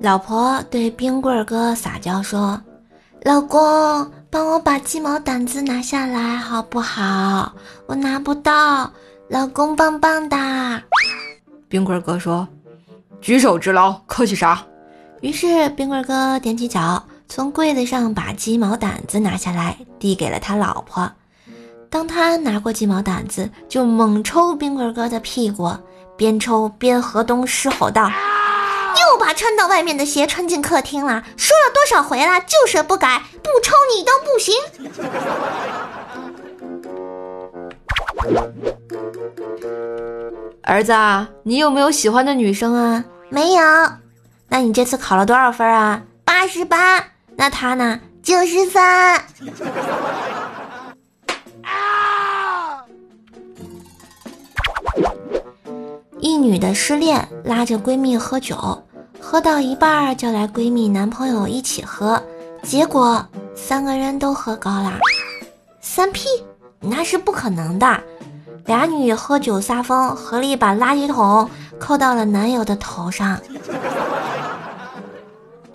老婆对冰棍哥撒娇说：“老公，帮我把鸡毛掸子拿下来好不好？我拿不到。老公棒棒哒。”冰棍哥说：“举手之劳，客气啥？”于是冰棍哥踮起脚，从柜子上把鸡毛掸子拿下来，递给了他老婆。当他拿过鸡毛掸子，就猛抽冰棍哥的屁股，边抽边河东狮吼道：“又把穿到外面的鞋穿进客厅了！说了多少回了，就是不改，不抽你都不行！”儿子，你有没有喜欢的女生啊？没有。那你这次考了多少分啊？八十八。那他呢？九十三。一女的失恋，拉着闺蜜喝酒，喝到一半叫来闺蜜男朋友一起喝，结果三个人都喝高了。三 P，那是不可能的。俩女喝酒撒疯，合力把垃圾桶扣到了男友的头上。